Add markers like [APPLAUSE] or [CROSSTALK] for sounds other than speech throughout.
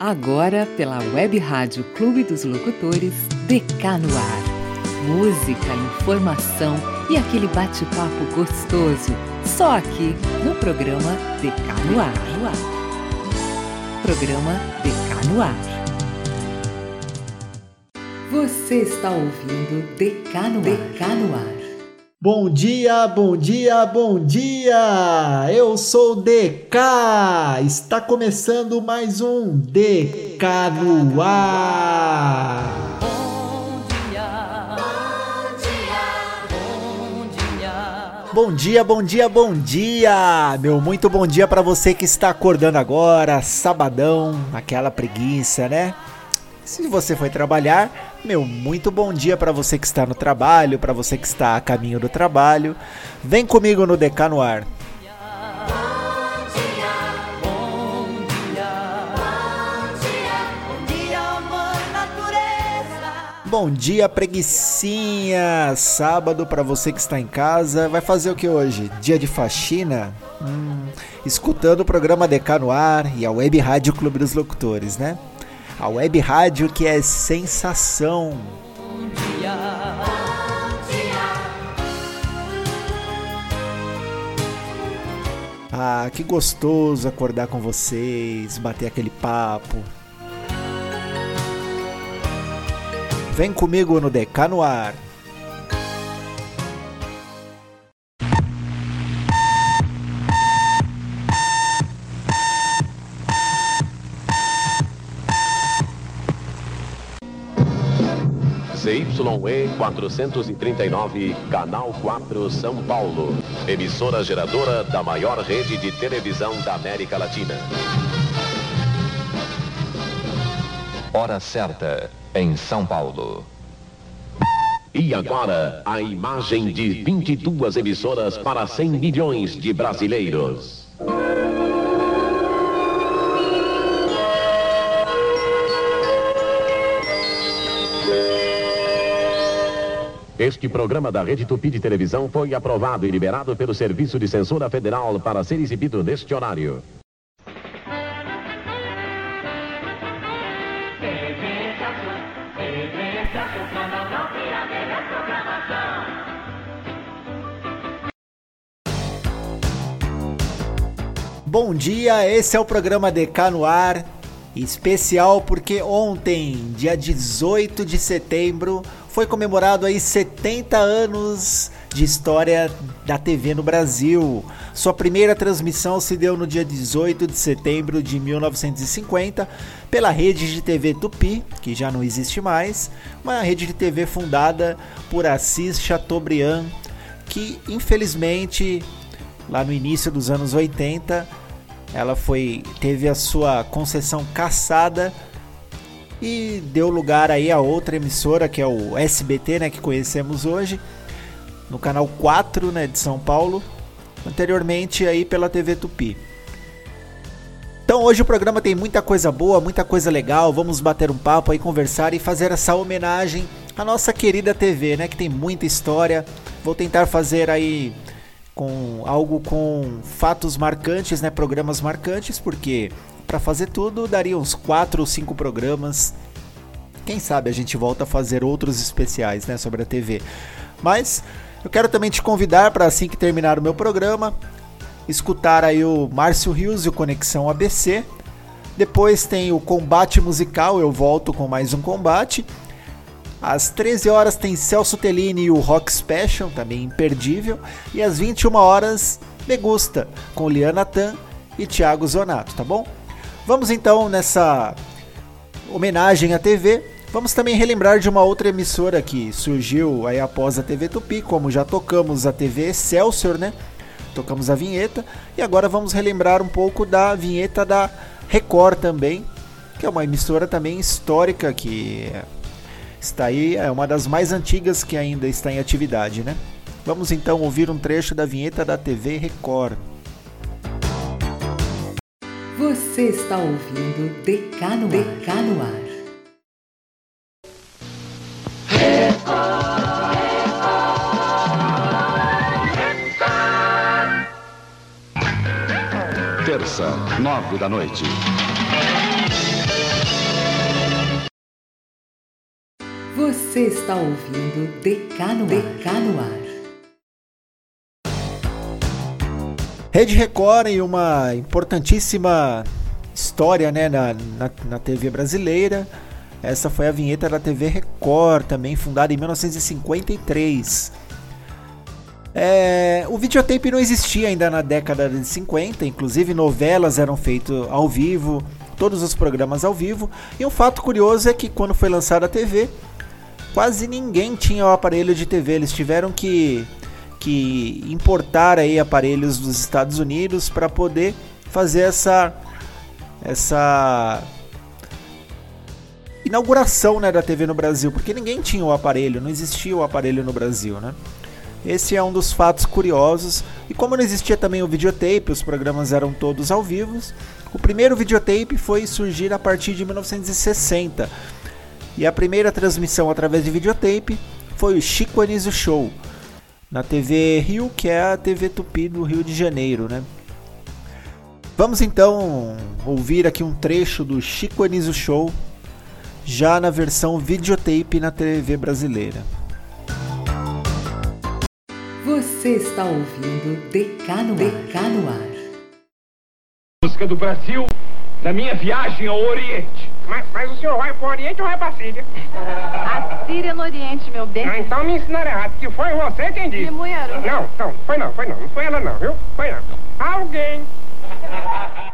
Agora, pela Web Rádio Clube dos Locutores, DK no ar. Música, informação e aquele bate-papo gostoso. Só aqui no programa DK no ar. Programa DK no ar. Você está ouvindo DK no DK no ar. Bom dia, bom dia, bom dia! Eu sou DK! Está começando mais um DK no ar! Bom dia, bom dia, bom dia! Bom dia, bom dia, Meu muito bom dia para você que está acordando agora, sabadão, aquela preguiça, né? Se você foi trabalhar, meu muito bom dia para você que está no trabalho, para você que está a caminho do trabalho. Vem comigo no DK no ar. Bom dia, preguiçinha! Sábado para você que está em casa. Vai fazer o que hoje? Dia de faxina? Hum, escutando o programa DK no ar e a Web Rádio Clube dos Locutores, né? A web rádio que é sensação. Ah, que gostoso acordar com vocês, bater aquele papo. Vem comigo no DK no ar. ZYE 439, Canal 4, São Paulo. Emissora geradora da maior rede de televisão da América Latina. Hora certa, em São Paulo. E agora, a imagem de 22 emissoras para 100 milhões de brasileiros. Este programa da Rede Tupi de Televisão foi aprovado e liberado pelo Serviço de Censura Federal para ser exibido neste horário. Bom dia, esse é o programa DK no ar, especial porque ontem, dia 18 de setembro, foi comemorado aí 70 anos de história da TV no Brasil. Sua primeira transmissão se deu no dia 18 de setembro de 1950 pela rede de TV Tupi, que já não existe mais, uma rede de TV fundada por Assis Chateaubriand, que infelizmente lá no início dos anos 80 ela foi teve a sua concessão cassada e deu lugar aí a outra emissora que é o SBT, né, que conhecemos hoje, no canal 4, né, de São Paulo, anteriormente aí pela TV Tupi. Então hoje o programa tem muita coisa boa, muita coisa legal, vamos bater um papo aí, conversar e fazer essa homenagem à nossa querida TV, né, que tem muita história. Vou tentar fazer aí com algo com fatos marcantes, né, programas marcantes, porque para fazer tudo daria uns 4 ou 5 programas. Quem sabe a gente volta a fazer outros especiais, né, sobre a TV. Mas eu quero também te convidar para assim que terminar o meu programa, escutar aí o Márcio Rios e o Conexão ABC. Depois tem o combate musical, eu volto com mais um combate. Às 13 horas tem Celso Tellini e o Rock Special, também imperdível. E às 21 horas, Degusta, com Liana Tan e Thiago Zonato, tá bom? Vamos então nessa homenagem à TV. Vamos também relembrar de uma outra emissora que surgiu aí após a TV Tupi, como já tocamos a TV Excelsior, né? Tocamos a vinheta e agora vamos relembrar um pouco da vinheta da Record também, que é uma emissora também histórica que está aí, é uma das mais antigas que ainda está em atividade, né? Vamos então ouvir um trecho da vinheta da TV Record. Você está ouvindo Decano, Decano Ar. Terça, nove da noite. Você está ouvindo Decano, Decano Ar. Rede Record e uma importantíssima história né, na, na, na, TV brasileira. Essa foi a vinheta da TV Record, também fundada em 1953. É, o videotape não existia ainda na década de 50, inclusive novelas eram feitas ao vivo, todos os programas ao vivo. E um fato curioso é que quando foi lançada a TV, quase ninguém tinha o aparelho de TV. Eles tiveram que, que importar aí aparelhos dos Estados Unidos para poder fazer essa essa inauguração né, da TV no Brasil, porque ninguém tinha o aparelho, não existia o aparelho no Brasil, né? Esse é um dos fatos curiosos. E como não existia também o videotape, os programas eram todos ao vivo. O primeiro videotape foi surgir a partir de 1960. E a primeira transmissão através de videotape foi o Chico Anísio Show, na TV Rio, que é a TV Tupi do Rio de Janeiro, né? Vamos então ouvir aqui um trecho do Chico Anísio Show, já na versão videotape na TV brasileira. Você está ouvindo Decano, Decano Ar. Música do Brasil na minha viagem ao Oriente. Mas, mas o senhor vai para o Oriente ou vai para a Síria? [LAUGHS] A Síria no Oriente, meu bem. Ah, então me ensinaram errado, que foi você quem disse. Limoeiro. Não, não, foi não, foi não. Não foi ela não, viu? Foi não. Alguém.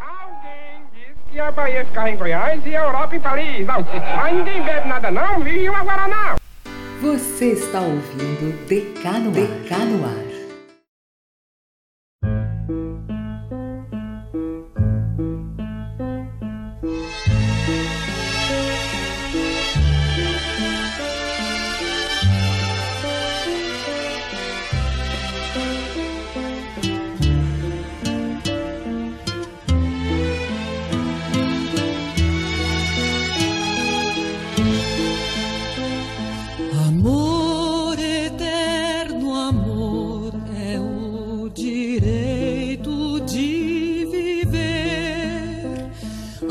Alguém disse que a Bahia ficava em Goiás e a Europa em Paris. Não, mas ninguém bebe nada não, vive uma Guaraná. Você está ouvindo Decano, Decano Ar.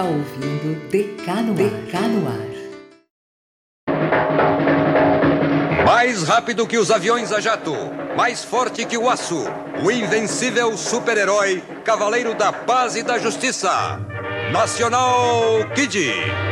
está ouvindo Decano, Decano Ar. Mais rápido que os aviões a jato, mais forte que o aço, o invencível super-herói, cavaleiro da paz e da justiça. Nacional Kid.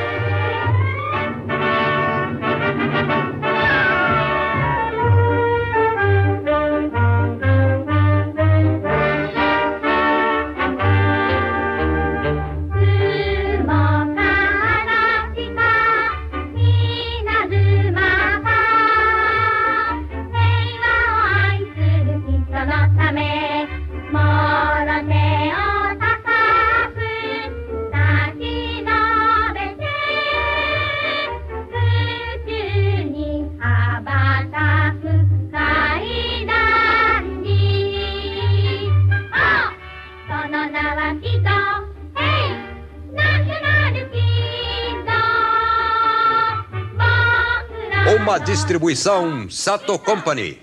Distribuição Sato Company.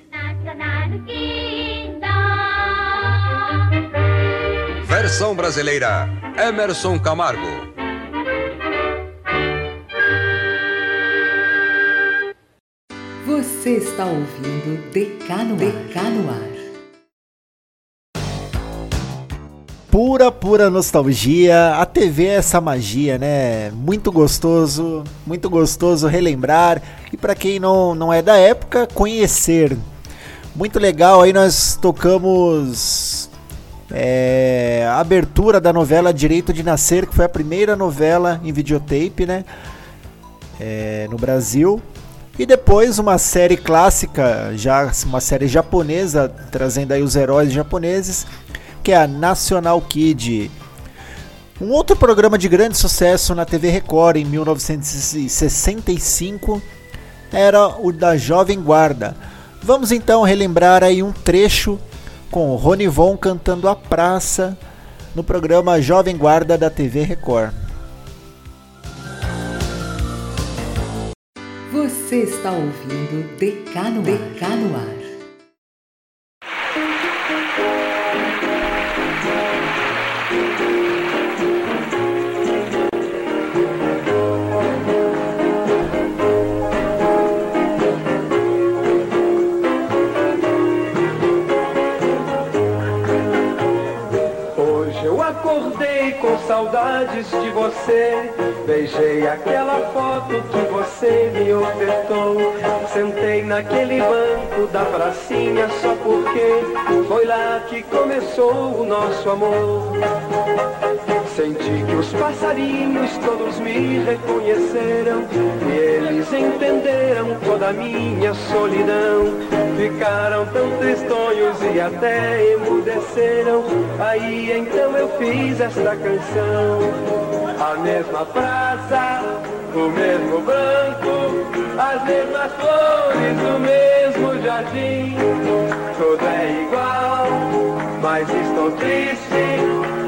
Versão brasileira Emerson Camargo. Você Você está ouvindo Decano, Decano Ar. Pura, pura nostalgia. A TV é essa magia, né? Muito gostoso, muito gostoso relembrar. E para quem não, não é da época, conhecer. Muito legal, aí nós tocamos é, a abertura da novela Direito de Nascer, que foi a primeira novela em videotape, né? É, no Brasil. E depois uma série clássica, já uma série japonesa, trazendo aí os heróis japoneses, que é a National Kid. Um outro programa de grande sucesso na TV Record em 1965 era o da Jovem Guarda. Vamos então relembrar aí um trecho com Rony Von cantando A Praça no programa Jovem Guarda da TV Record. Você está ouvindo Decano, Decano saudades de você. Beijei aquela foto que você me ofertou. Sentei naquele banco da pracinha só porque foi lá que começou o nosso amor. Senti que os passarinhos todos me reconheceram e eles entenderam toda a minha solidão. Ficaram tão tristonhos e até emudeceram. Aí então eu fiz esta canção. A mesma praça, o mesmo branco, as mesmas flores, o mesmo jardim. Tudo é igual, mas estou triste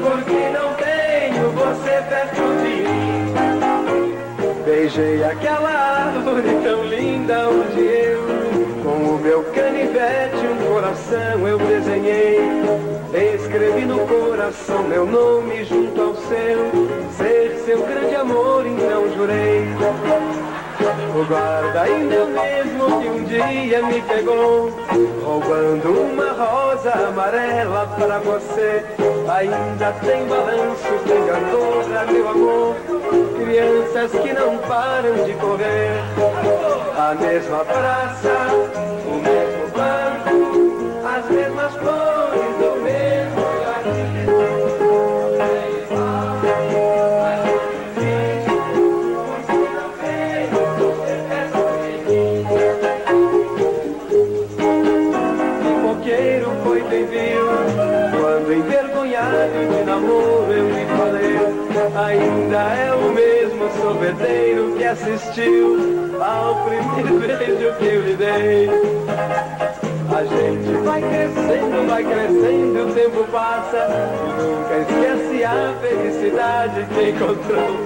porque não tenho você perto de mim. Beijei aquela árvore tão linda onde eu, com o meu canivete, um coração eu desenhei. Escrevi no coração meu nome junto ao seu, ser seu grande amor, então jurei. O guarda ainda mesmo que um dia me pegou, roubando uma rosa amarela para você. Ainda tem balanço tem gandorra, meu amor, crianças que não param de correr. A mesma praça, o mesmo namoro eu lhe falei Ainda é o mesmo sorveteiro que assistiu Ao primeiro [LAUGHS] beijo que eu lhe dei a gente vai crescendo, vai crescendo, o tempo passa e nunca esquece a felicidade que encontrou.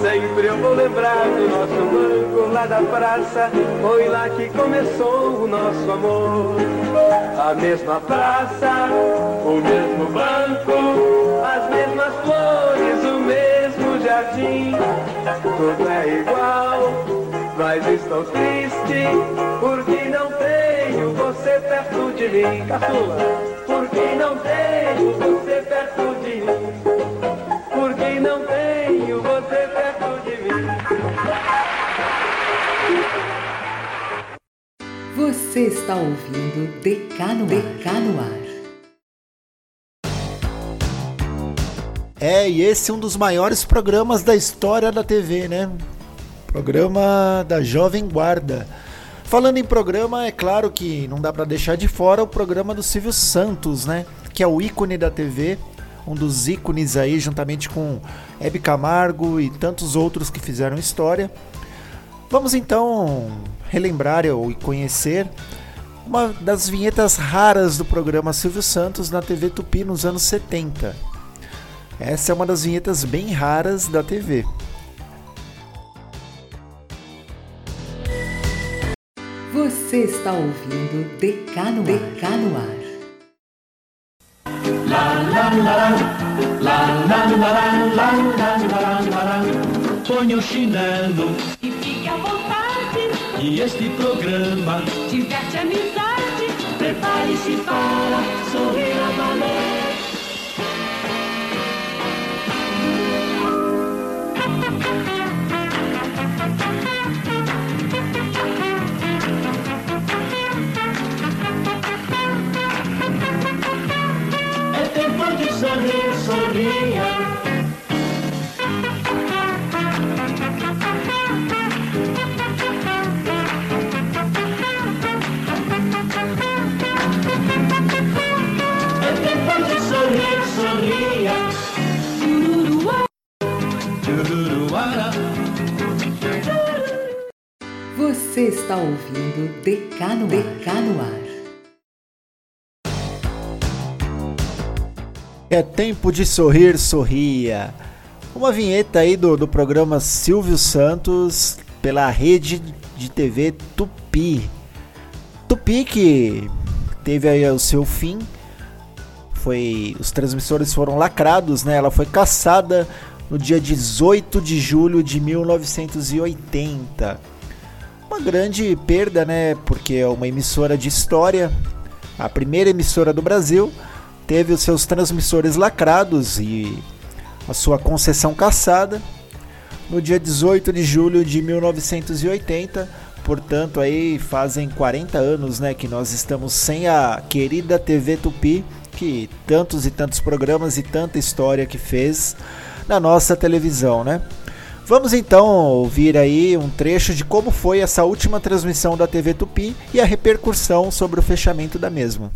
Sempre eu vou lembrar do nosso banco lá da praça, foi lá que começou o nosso amor. A mesma praça, o mesmo banco, mesmas flores, o mesmo jardim, tudo é igual. Mas estou triste porque não tenho você perto de mim, caçula. Porque não tenho você perto de mim. Porque não tenho você perto de mim. Você está ouvindo Decano, Decano É, e esse é um dos maiores programas da história da TV, né? Programa da Jovem Guarda. Falando em programa, é claro que não dá para deixar de fora o programa do Silvio Santos, né? Que é o ícone da TV, um dos ícones aí, juntamente com Hebe Camargo e tantos outros que fizeram história. Vamos então relembrar e conhecer uma das vinhetas raras do programa Silvio Santos na TV Tupi nos anos 70. Essa é uma das vinhetas bem raras da TV. Você está ouvindo Decano, Decano Ar. Põe o chinelo E fique à vontade, que este programa diverte amizade. Prepare-se para sorrir a valer. Você está ouvindo Decano, Decano Ar. É tempo de sorrir, sorria. Uma vinheta aí do, do programa Silvio Santos pela rede de TV Tupi. Tupi que teve aí o seu fim. Foi, os transmissores foram lacrados, né? Ela foi caçada no dia 18 de julho de 1980. Uma grande perda, né? Porque é uma emissora de história, a primeira emissora do Brasil, teve os seus transmissores lacrados e a sua concessão caçada no dia 18 de julho de 1980. Portanto, aí fazem 40 anos, né, que nós estamos sem a querida TV Tupi, que tantos e tantos programas e tanta história que fez na nossa televisão, né? Vamos então ouvir aí um trecho de como foi essa última transmissão da TV Tupi e a repercussão sobre o fechamento da mesma.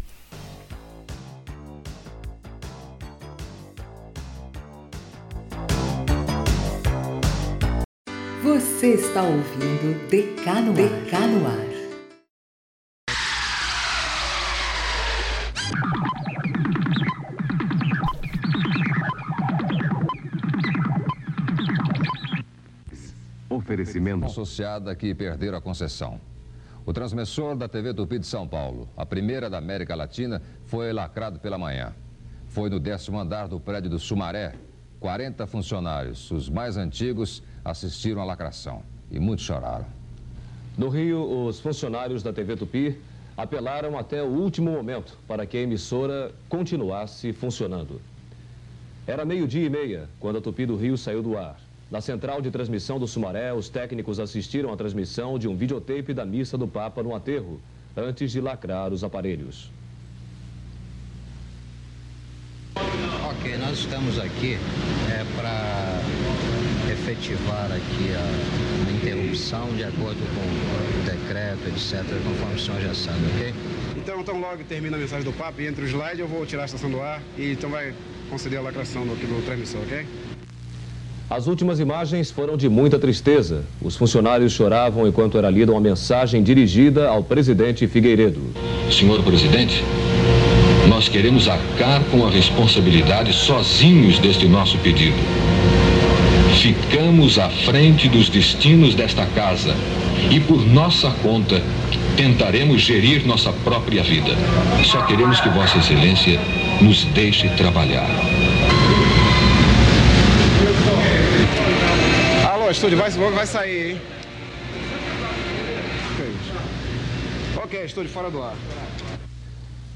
Você está ouvindo Decano, Decano Oferecimento associada que perderam a concessão. O transmissor da TV Tupi de São Paulo, a primeira da América Latina, foi lacrado pela manhã. Foi no décimo andar do prédio do Sumaré. 40 funcionários, os mais antigos, assistiram à lacração e muitos choraram. No Rio, os funcionários da TV Tupi apelaram até o último momento para que a emissora continuasse funcionando. Era meio-dia e meia quando a Tupi do Rio saiu do ar. Na central de transmissão do Sumaré, os técnicos assistiram à transmissão de um videotape da missa do Papa no aterro, antes de lacrar os aparelhos. Ok, nós estamos aqui é, para efetivar aqui a, uma interrupção de acordo com o decreto, etc., conforme o senhor já sabe, ok? Então, então logo termina a mensagem do Papa e entre o slide eu vou tirar a estação do ar e então vai conceder a lacração do, do transmissor, ok? As últimas imagens foram de muita tristeza. Os funcionários choravam enquanto era lida uma mensagem dirigida ao presidente Figueiredo. Senhor presidente, nós queremos arcar com a responsabilidade sozinhos deste nosso pedido. Ficamos à frente dos destinos desta casa e, por nossa conta, tentaremos gerir nossa própria vida. Só queremos que Vossa Excelência nos deixe trabalhar. Alô, estúdio, vai, vai sair, hein? Ok, estúdio fora do ar.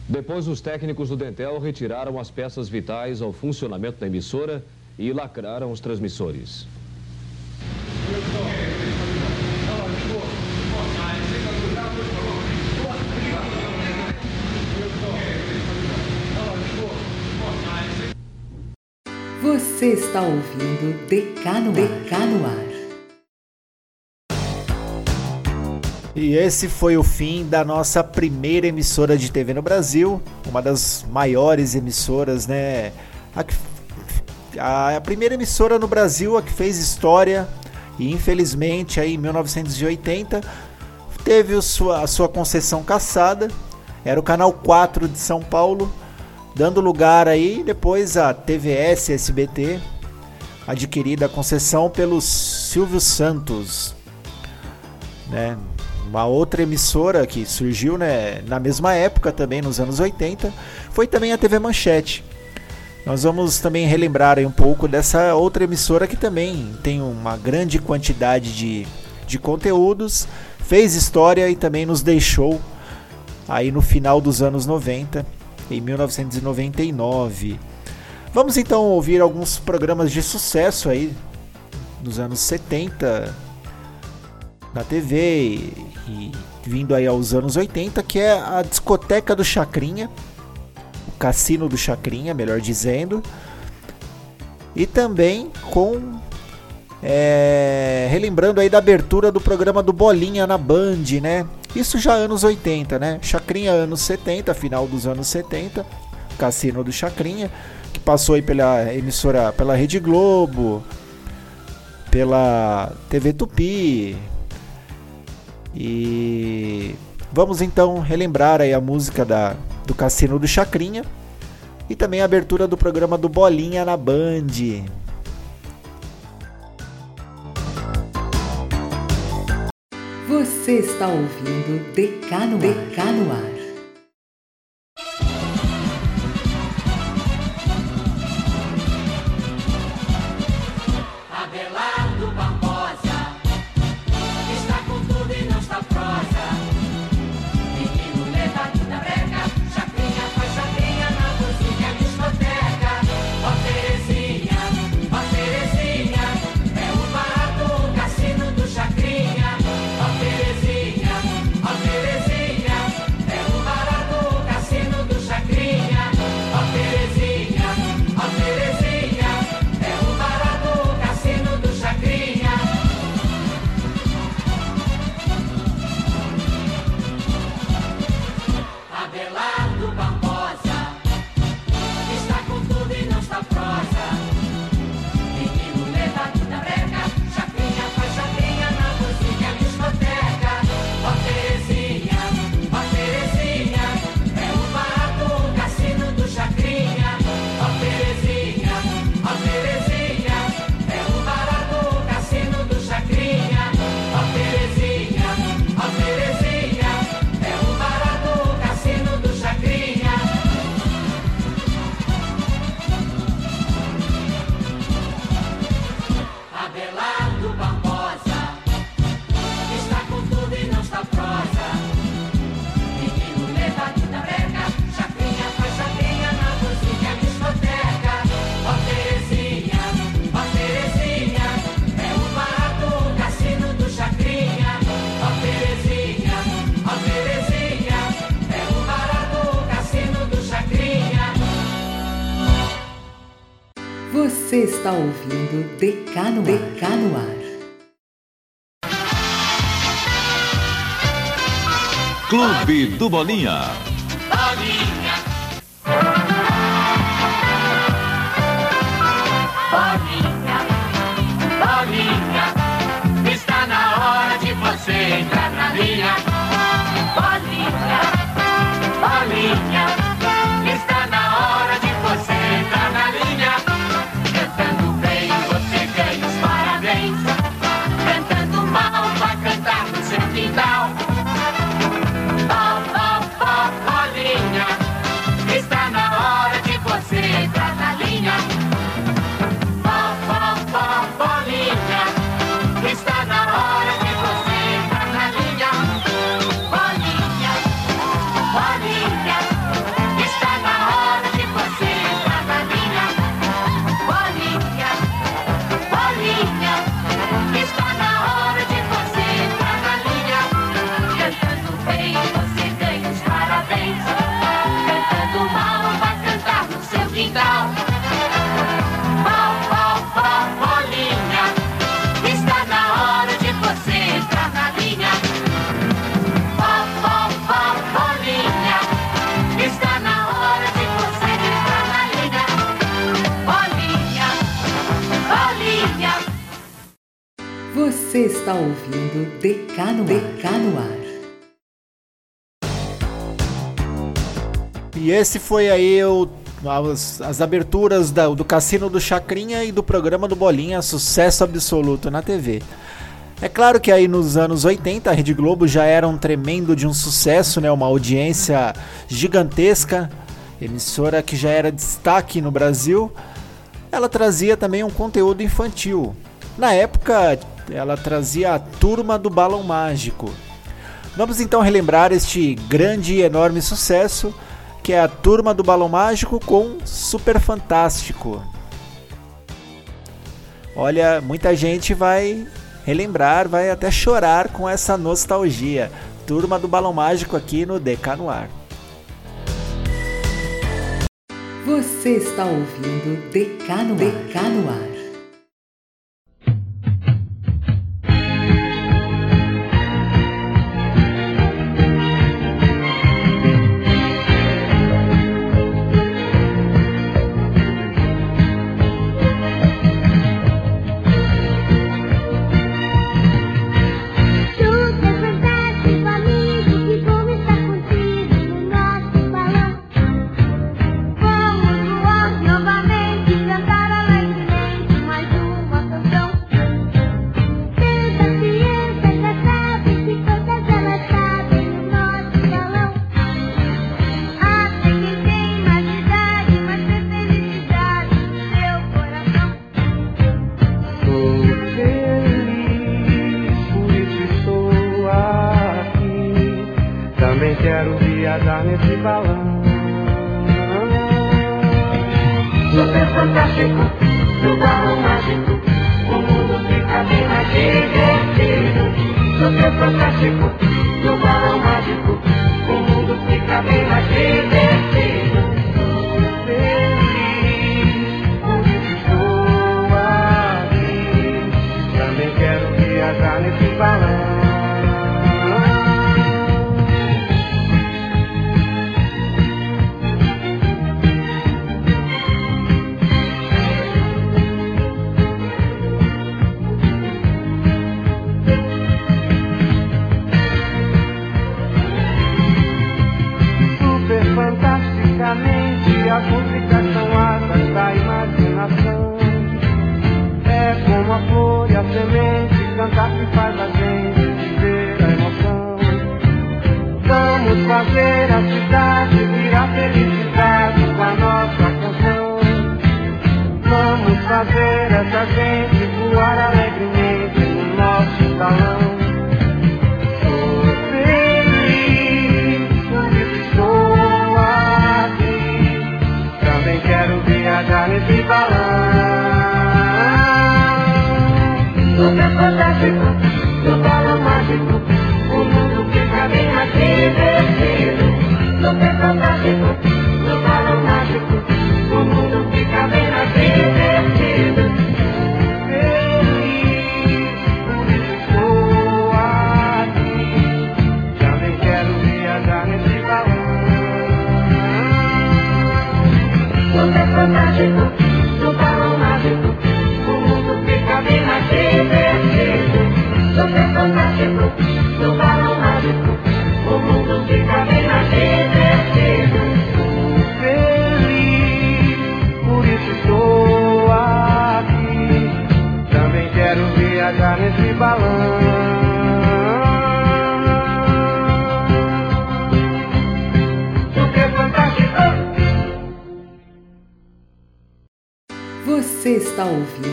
Depois, os técnicos do Dentel retiraram as peças vitais ao funcionamento da emissora e lacraram os transmissores. Você está ouvindo Decano, Decano Ar. E esse foi o fim da nossa primeira emissora de TV no Brasil, uma das maiores emissoras, né? A, que, a, a primeira emissora no Brasil, a que fez história, e infelizmente aí em 1980 teve o sua, a sua concessão cassada, era o canal 4 de São Paulo, dando lugar aí depois a TVS SBT, adquirida a concessão pelo Silvio Santos, né? Uma outra emissora que surgiu né, na mesma época, também nos anos 80, foi também a TV Manchete. Nós vamos também relembrar um pouco dessa outra emissora que também tem uma grande quantidade de, de conteúdos fez história e também nos deixou aí no final dos anos 90, em 1999. Vamos então ouvir alguns programas de sucesso aí nos anos 70 na TV e, e vindo aí aos anos 80, que é a discoteca do Chacrinha, o cassino do Chacrinha, melhor dizendo, e também com é, relembrando aí da abertura do programa do Bolinha na Band, né? Isso já anos 80, né? Chacrinha anos 70, final dos anos 70, Cassino do Chacrinha, que passou aí pela emissora, pela Rede Globo, pela TV Tupi. E vamos então relembrar aí a música da, do Cassino do Chacrinha e também a abertura do programa do Bolinha na Band. Você está ouvindo Decano, Decano está ouvindo Decano, Decano Ar. Clube do Bolinha. Bolinha. Está ouvindo Decano, Decano Ar. E esse foi aí o, as, as aberturas da- do Cassino do Chacrinha e do programa do Bolinha, sucesso absoluto na TV. É claro que aí nos anos 80 a Rede Globo já era um tremendo de um sucesso, né? uma audiência gigantesca, emissora que já era destaque no Brasil. Ela trazia também um conteúdo infantil. Na época, ela trazia a Turma do Balão Mágico. Vamos então relembrar este grande e enorme sucesso que é a Turma do Balão Mágico com Super Fantástico. Olha, muita gente vai relembrar, vai até chorar com essa nostalgia. Turma do Balão Mágico aqui no DK no Ar. Você está ouvindo DK no DK no Ar.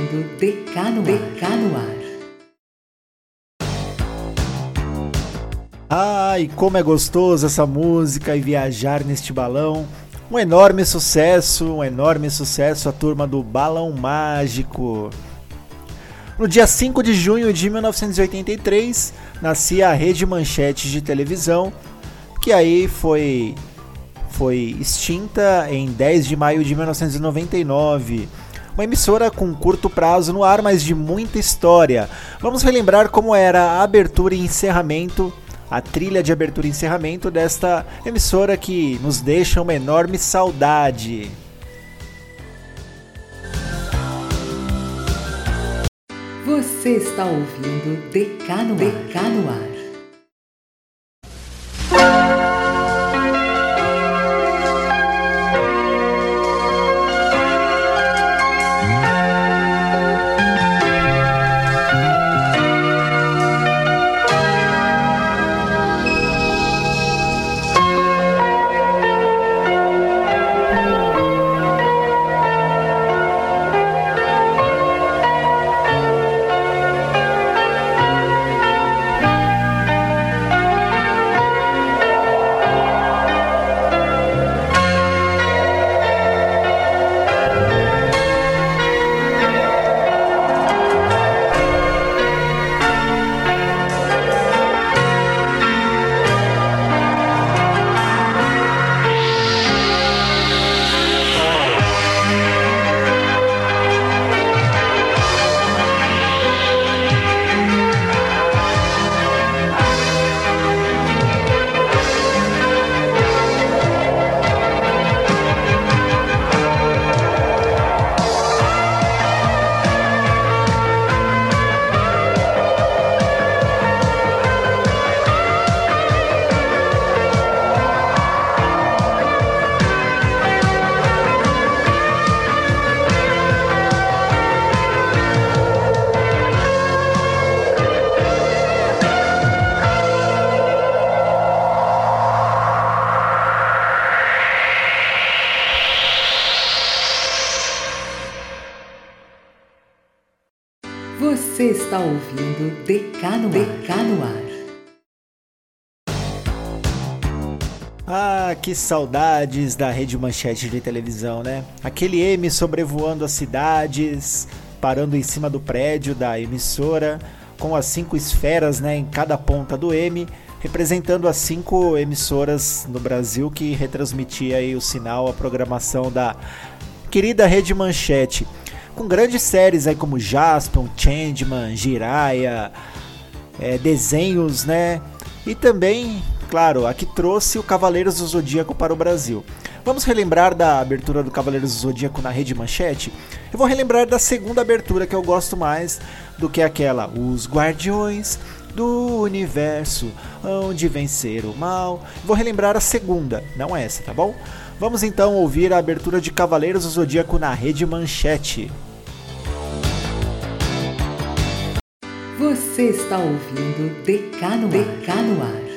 Ouvindo DK no, DK no Ar. Ai, como é gostoso essa música e viajar neste balão. Um enorme sucesso, um enorme sucesso a turma do Balão Mágico. No dia 5 de junho de 1983, nascia a Rede Manchetes de televisão, que aí foi foi extinta em 10 de maio de 1999. Uma emissora com curto prazo no ar, mas de muita história. Vamos relembrar como era a abertura e encerramento, a trilha de abertura e encerramento desta emissora que nos deixa uma enorme saudade. Você está ouvindo DK no, DK no Ar. Está ouvindo Decano, Decano Ar. Ah, que saudades da rede manchete de televisão, né? Aquele M sobrevoando as cidades, parando em cima do prédio da emissora, com as cinco esferas né, em cada ponta do M, representando as cinco emissoras no Brasil que retransmitia aí o sinal, a programação da querida rede manchete. Com grandes séries aí como Jaspion, Changeman, Jiraya, é, desenhos, né? E também claro, a que trouxe o Cavaleiros do Zodíaco para o Brasil. Vamos relembrar da abertura do Cavaleiros do Zodíaco na Rede Manchete? Eu vou relembrar da segunda abertura que eu gosto mais do que aquela Os Guardiões do Universo, onde vencer o mal. Vou relembrar a segunda, não essa, tá bom? Vamos então ouvir a abertura de Cavaleiros do Zodíaco na Rede Manchete. Você está ouvindo Decano, Decano Ar.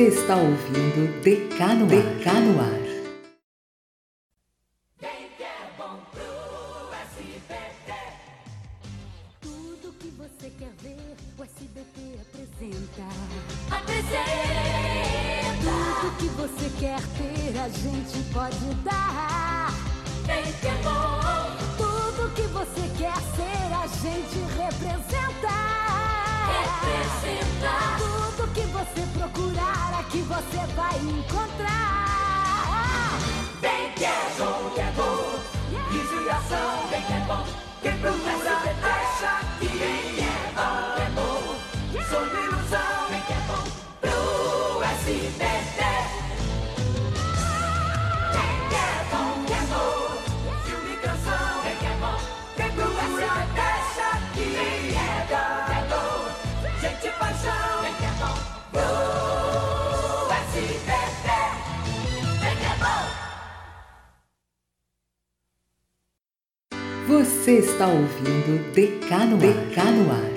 Você está ouvindo Decano Decano Ar. Tudo que você quer ver, o SBT apresenta. Apresenta! Tudo que você quer ter, a gente pode dar. Bem que é bom! Tudo que você quer ser, a gente representa. Representa! Que você procurar, aqui você vai encontrar. Bem que é bom, que é bom. Isso e ação, bem que é bom. Quem procura, acha Você está ouvindo DK no Ar. DK no Ar.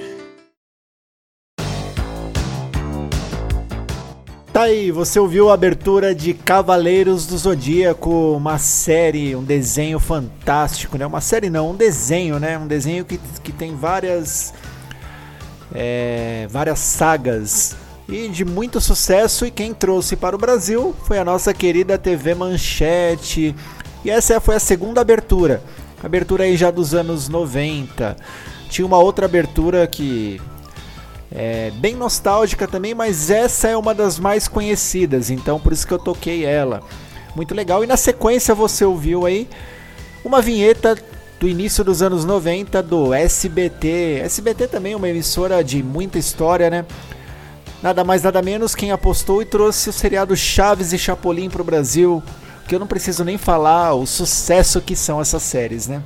Tá aí, você ouviu a abertura de Cavaleiros do Zodíaco, uma série, um desenho fantástico, né? Uma série não, um desenho, né? Um desenho que, que tem várias é, várias sagas e de muito sucesso. E quem trouxe para o Brasil foi a nossa querida TV Manchete. E essa foi a segunda abertura, abertura aí já dos anos 90. Tinha uma outra abertura que é bem nostálgica também, mas essa é uma das mais conhecidas, então por isso que eu toquei ela. Muito legal. E na sequência você ouviu aí uma vinheta do início dos anos 90 do SBT. SBT também é uma emissora de muita história, né? Nada mais nada menos quem apostou e trouxe o seriado Chaves e Chapolin para o Brasil, que eu não preciso nem falar o sucesso que são essas séries, né?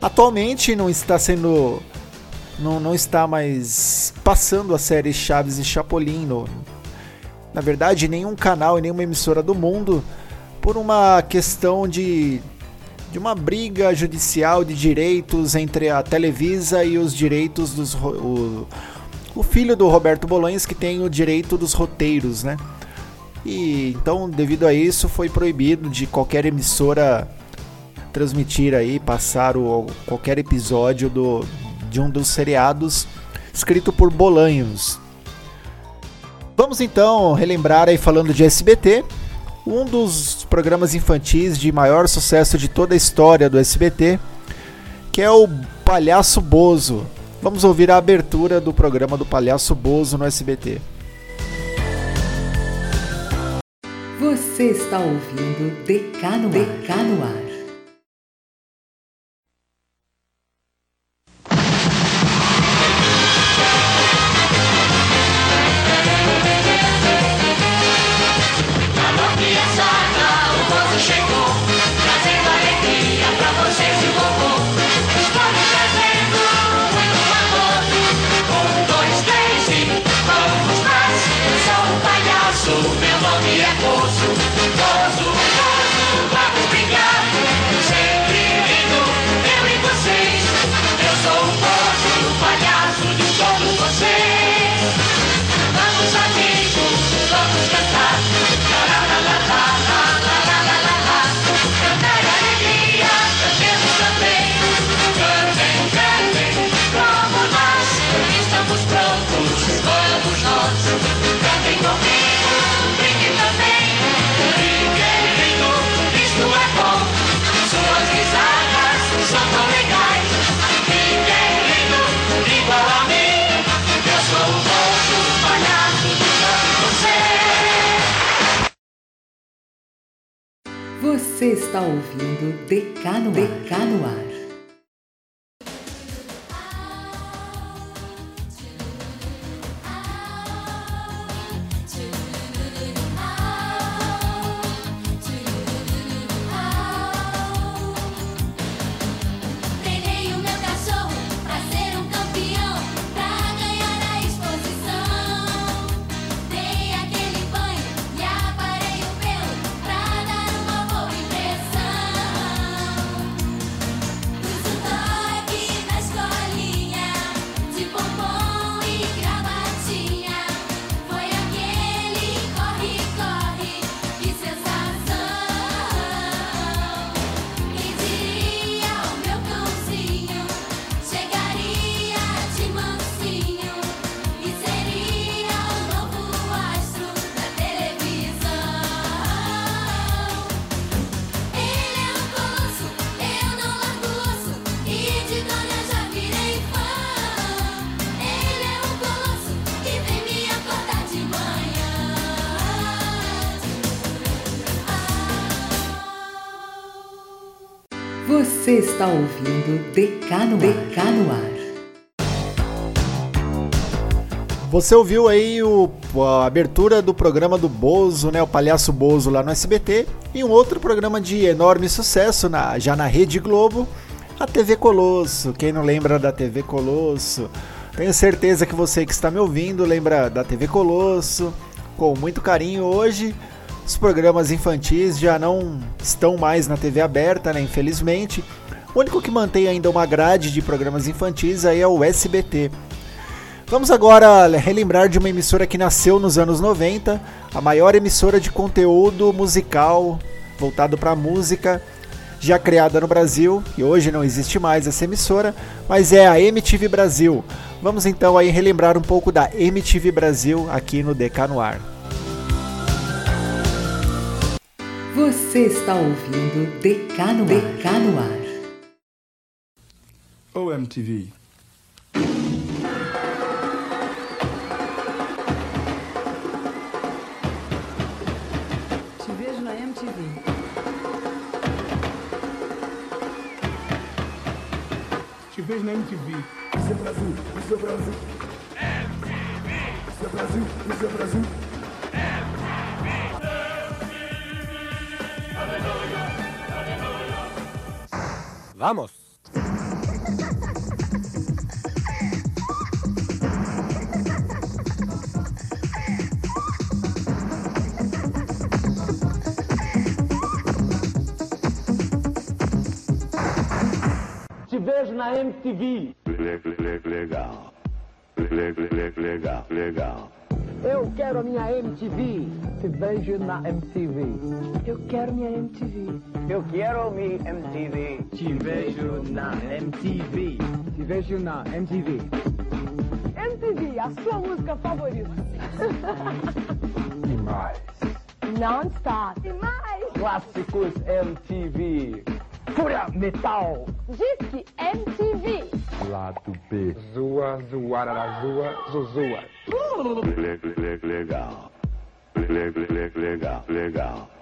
Atualmente não está sendo não, não está mais passando a série Chaves e Chapolin no, na verdade nenhum canal e nenhuma emissora do mundo por uma questão de de uma briga judicial de direitos entre a Televisa e os direitos dos o, o filho do Roberto Bolões que tem o direito dos roteiros, né? E então, devido a isso, foi proibido de qualquer emissora transmitir aí, passar o, qualquer episódio do, de um dos seriados escrito por Bolanhos. Vamos então relembrar aí falando de SBT, um dos programas infantis de maior sucesso de toda a história do SBT, que é o Palhaço Bozo. Vamos ouvir a abertura do programa do Palhaço Bozo no SBT. Você está ouvindo DK no Ar. 甘露啊，甘露啊。Está ouvindo Decano Ar. Você ouviu aí o, a abertura do programa do Bozo, né, o Palhaço Bozo lá no SBT, e um outro programa de enorme sucesso na, já na Rede Globo, a TV Colosso. Quem não lembra da TV Colosso? Tenho certeza que você que está me ouvindo lembra da TV Colosso, com muito carinho. Hoje, os programas infantis já não estão mais na TV aberta, né, infelizmente. O único que mantém ainda uma grade de programas infantis aí é o SBT. Vamos agora relembrar de uma emissora que nasceu nos anos 90, a maior emissora de conteúdo musical voltado para música, já criada no Brasil, e hoje não existe mais essa emissora, mas é a MTV Brasil. Vamos então aí relembrar um pouco da MTV Brasil aqui no DK no Ar. Você está ouvindo DK no Ar. DK no Ar. Oh MTV. Te vejo na MTV. Te vejo na MTV. Isso é Brasil, isso é Brasil. MTV. Isso é Brasil, isso é Brasil. Vamos. Te vejo na MTV. Legal. Legal, legal. Eu quero a minha MTV. Te vejo na MTV. Eu quero minha MTV. Eu quero minha MTV. Te vejo na MTV. Te vejo na MTV. MTV, a sua música favorita. Demais. Non-stop. Demais. Clássicos MTV. Fúria Metal. Disque MTV. Lado B. Zua, zoarara, zua, zuzua. Legal. Legal, legal. Te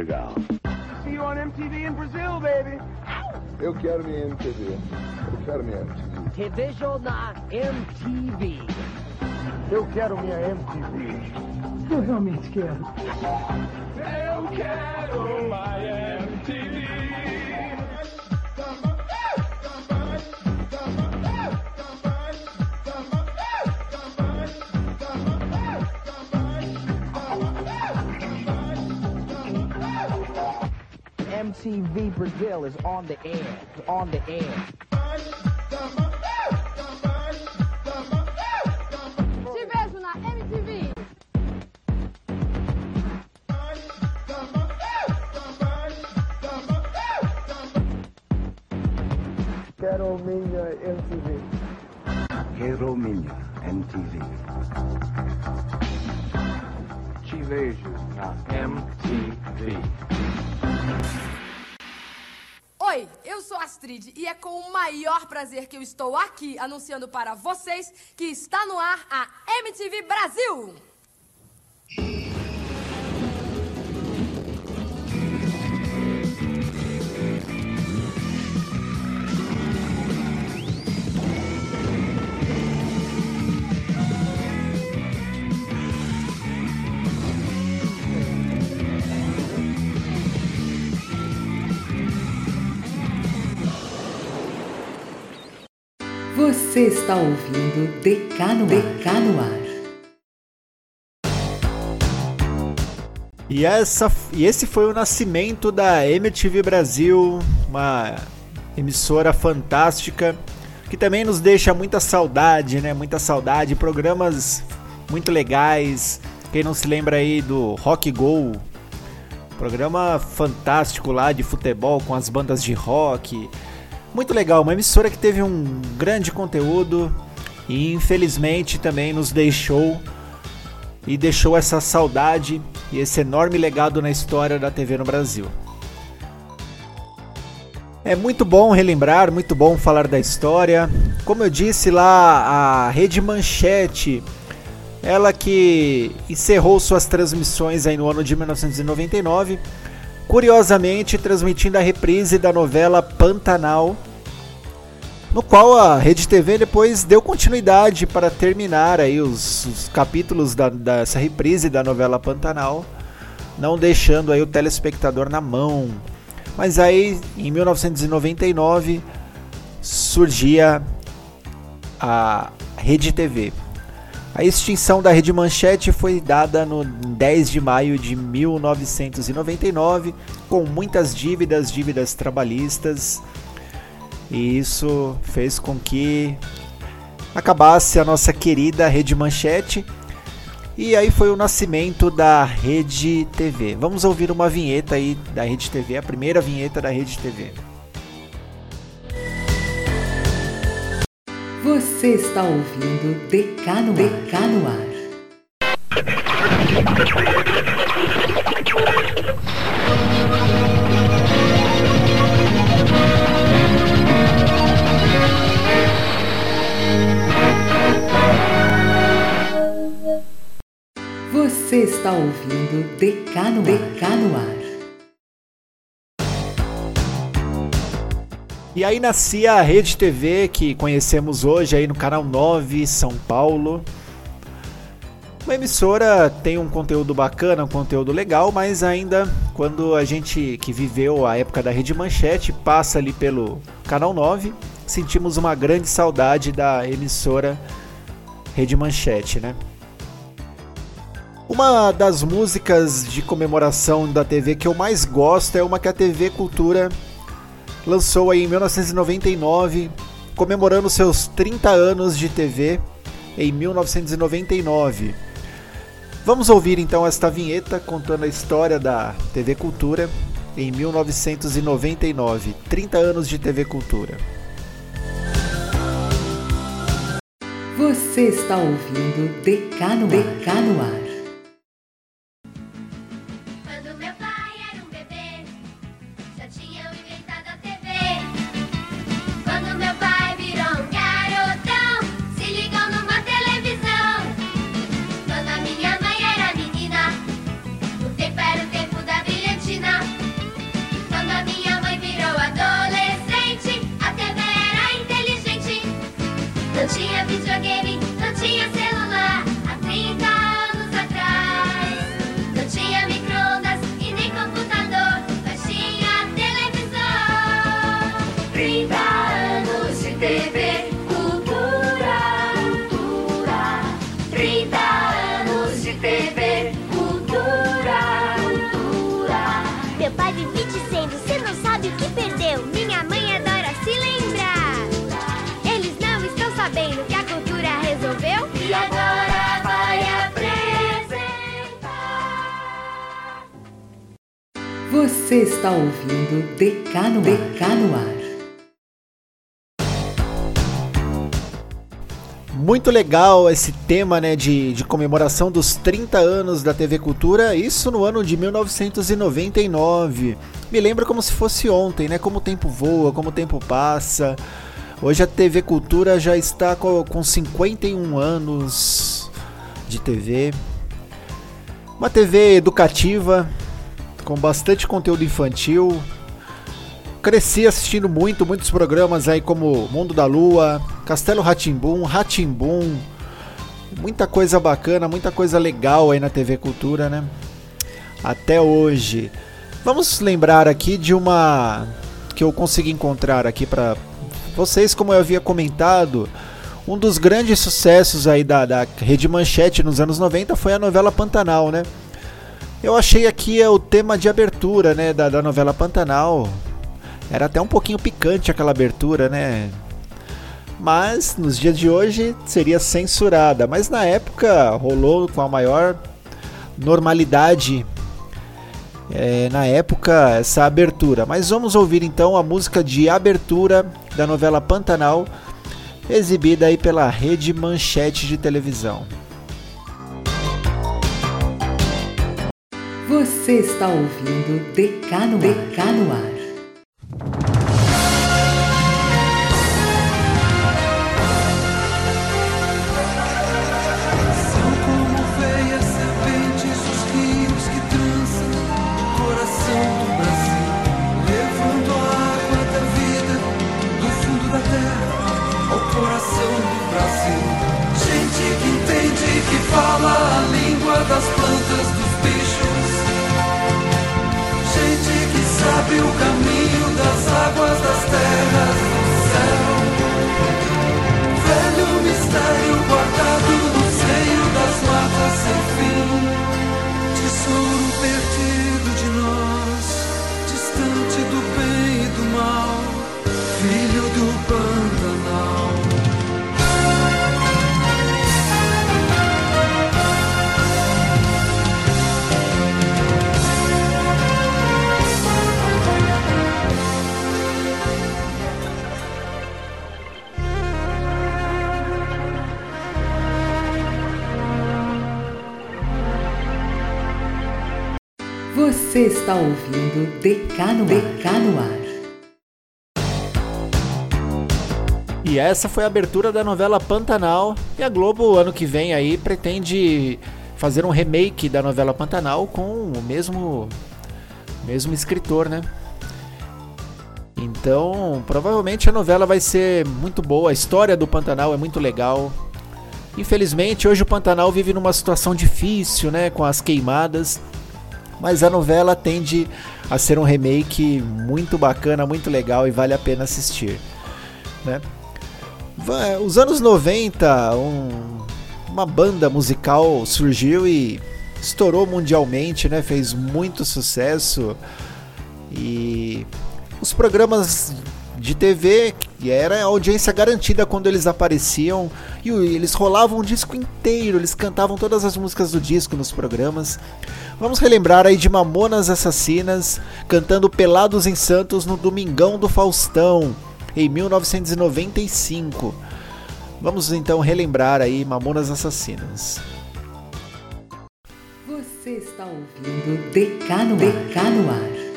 Legal. See you on MTV in Brazil, baby. Eu quero minha MTV. Eu quero minha MTV. Te vejo na MTV. Eu quero minha MTV. Eu realmente quero. Eu quero my MTV Brazil is on the air. It's on the air. Te vejo na MTV. Quero minha MTV. Quero minha MTV. Te vejo na MTV. Astrid e é com o maior prazer que eu estou aqui anunciando para vocês que está no ar a MTV Brasil. Você está ouvindo DK no DK no Ar. E, essa, e esse foi o nascimento da MTV Brasil, uma emissora fantástica que também nos deixa muita saudade, né? Muita saudade, programas muito legais. Quem não se lembra aí do Rock Go, programa fantástico lá de futebol com as bandas de rock. Muito legal, uma emissora que teve um grande conteúdo e infelizmente também nos deixou e deixou essa saudade e esse enorme legado na história da TV no Brasil. É muito bom relembrar, muito bom falar da história. Como eu disse lá, a Rede Manchete, ela que encerrou suas transmissões aí no ano de 1999, curiosamente transmitindo a reprise da novela Pantanal, no qual a Rede TV depois deu continuidade para terminar aí os, os capítulos da, dessa reprise da novela Pantanal, não deixando aí o telespectador na mão mas aí, em 1999, surgia a Rede TV. A extinção da Rede Manchete foi dada no 10 de maio de 1999, com muitas dívidas, dívidas trabalhistas, e isso fez com que acabasse a nossa querida Rede Manchete e aí foi o nascimento da Rede TV. Vamos ouvir uma vinheta aí da Rede TV, a primeira vinheta da Rede TV. Você está ouvindo Decano, Decano Ar. Você está ouvindo Decano, Decano Ar. E aí nascia a Rede TV que conhecemos hoje aí no canal 9 São Paulo. Uma emissora tem um conteúdo bacana, um conteúdo legal, mas ainda quando a gente que viveu a época da Rede Manchete passa ali pelo canal 9, sentimos uma grande saudade da emissora Rede Manchete, né? Uma das músicas de comemoração da TV que eu mais gosto é uma que a TV Cultura lançou aí em 1999, comemorando seus 30 anos de TV em 1999. Vamos ouvir então esta vinheta contando a história da TV Cultura em 1999, 30 anos de TV Cultura. Você está ouvindo Decano, Decano legal esse tema né, de, de comemoração dos 30 anos da TV Cultura, isso no ano de 1999. Me lembra como se fosse ontem, né? Como o tempo voa, como o tempo passa. Hoje a TV Cultura já está com, com 51 anos de TV. Uma TV educativa, com bastante conteúdo infantil. Cresci assistindo muito, muitos programas aí como Mundo da Lua, Castelo Ratimbum, Ratimbum. Muita coisa bacana, muita coisa legal aí na TV Cultura, né? Até hoje. Vamos lembrar aqui de uma que eu consegui encontrar aqui para vocês, como eu havia comentado, um dos grandes sucessos aí da, da Rede Manchete nos anos 90 foi a novela Pantanal, né? Eu achei aqui é o tema de abertura, né, da, da novela Pantanal. Era até um pouquinho picante aquela abertura, né? Mas nos dias de hoje seria censurada. Mas na época rolou com a maior normalidade. é, na época essa abertura. Mas vamos ouvir então a música de abertura da novela Pantanal, exibida aí pela Rede Manchete de televisão. Você está ouvindo DK no Ar. DK no Ar. Sabe o caminho das águas, das terras, Ar. Ar. E essa foi a abertura da novela Pantanal. E a Globo, ano que vem aí, pretende fazer um remake da novela Pantanal com o mesmo, mesmo escritor, né? Então, provavelmente a novela vai ser muito boa. A história do Pantanal é muito legal. Infelizmente, hoje o Pantanal vive numa situação difícil, né? Com as queimadas. Mas a novela tende a ser um remake muito bacana, muito legal e vale a pena assistir. Né? Os anos 90, um- uma banda musical surgiu e estourou mundialmente, né? fez muito sucesso. E os programas de TV, que era audiência garantida quando eles apareciam, e eles rolavam o disco inteiro, eles cantavam todas as músicas do disco nos programas. Vamos relembrar aí de Mamonas Assassinas cantando Pelados em Santos no Domingão do Faustão, em 1995. Vamos então relembrar aí Mamonas Assassinas. Você está ouvindo DK no Ar.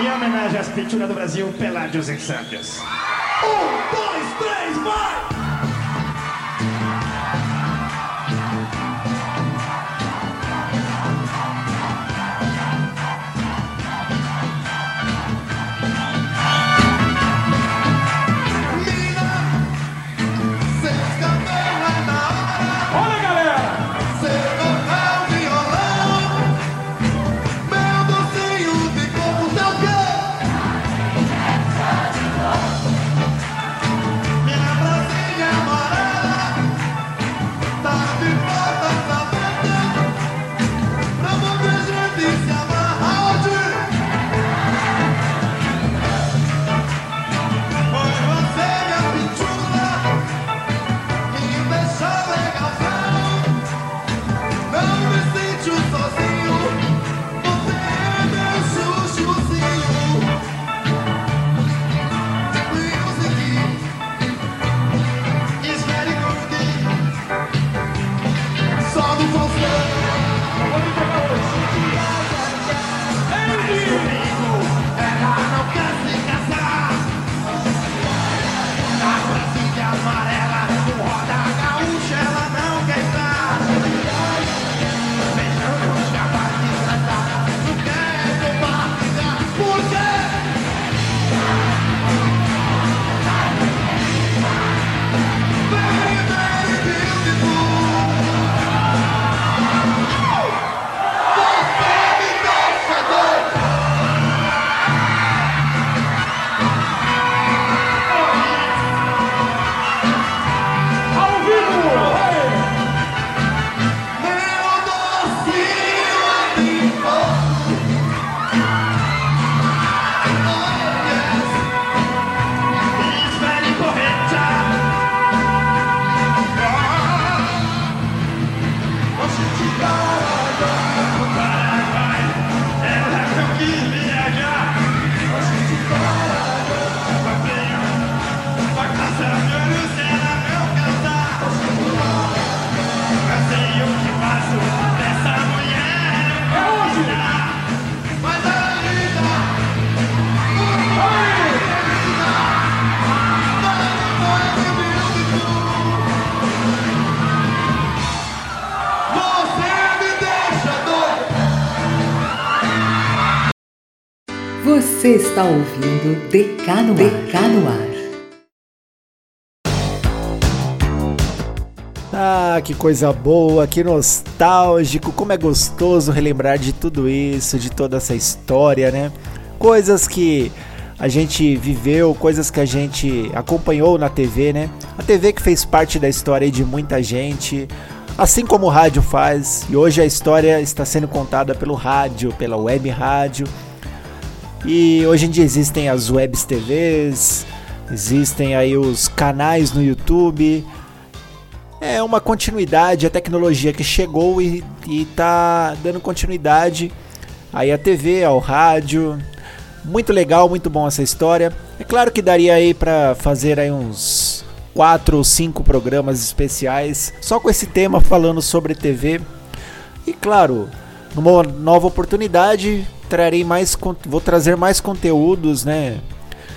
Em homenagem às pinturas do Brasil, Peládios em Santos. Um, dois, três, vai! Você está ouvindo DK no Ar. DK no Ar. Ah, que coisa boa, que nostálgico, como é gostoso relembrar de tudo isso, de toda essa história, né? Coisas que a gente viveu, coisas que a gente acompanhou na TV, né? A TV que fez parte da história de muita gente, assim como o rádio faz, e hoje a história está sendo contada pelo rádio, pela web rádio. E hoje em dia existem as webs TVs, existem aí os canais no YouTube. É uma continuidade, a tecnologia que chegou e, e tá dando continuidade aí à TV, ao rádio. Muito legal, muito bom essa história. É claro que daria aí para fazer aí uns quatro ou cinco programas especiais só com esse tema falando sobre TV. E claro, numa nova oportunidade trarei mais vou trazer mais conteúdos, né,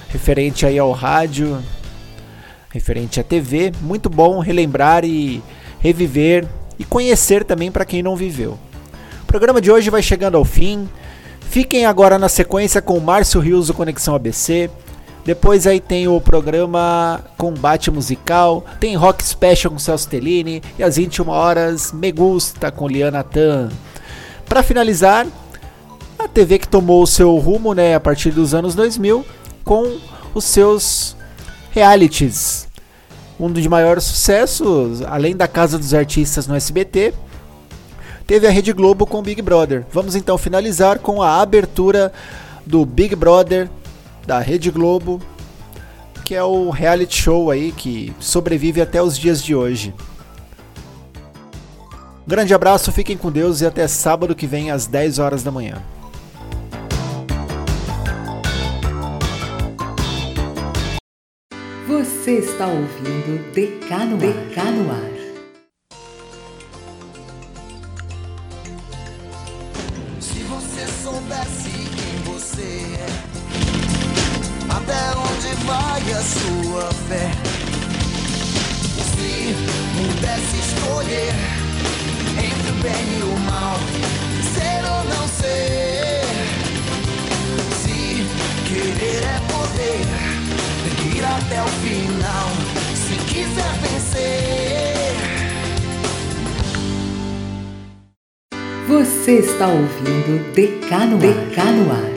referente aí ao rádio, referente à TV. Muito bom relembrar e reviver e conhecer também para quem não viveu. O programa de hoje vai chegando ao fim. Fiquem agora na sequência com o Márcio Rios do Conexão ABC. Depois aí tem o programa Combate Musical, tem Rock Special com Celso Tellini e às 21 horas Me Gusta com Liana Tan. Para finalizar, TV que tomou o seu rumo né, a partir dos anos 2000 com os seus realities. Um dos maiores sucessos, além da Casa dos Artistas no SBT, teve a Rede Globo com o Big Brother. Vamos então finalizar com a abertura do Big Brother da Rede Globo, que é o reality show aí que sobrevive até os dias de hoje. grande abraço, fiquem com Deus e até sábado que vem às 10 horas da manhã. Você está ouvindo DK no Ar. DK no Ar. Se você soubesse quem você é, até onde vai a sua fé? Se pudesse escolher entre o bem e o mal, ser ou não ser, se querer é poder, ir até o final. Se quiser vencer. Você está ouvindo DK no Ar. DK no Ar.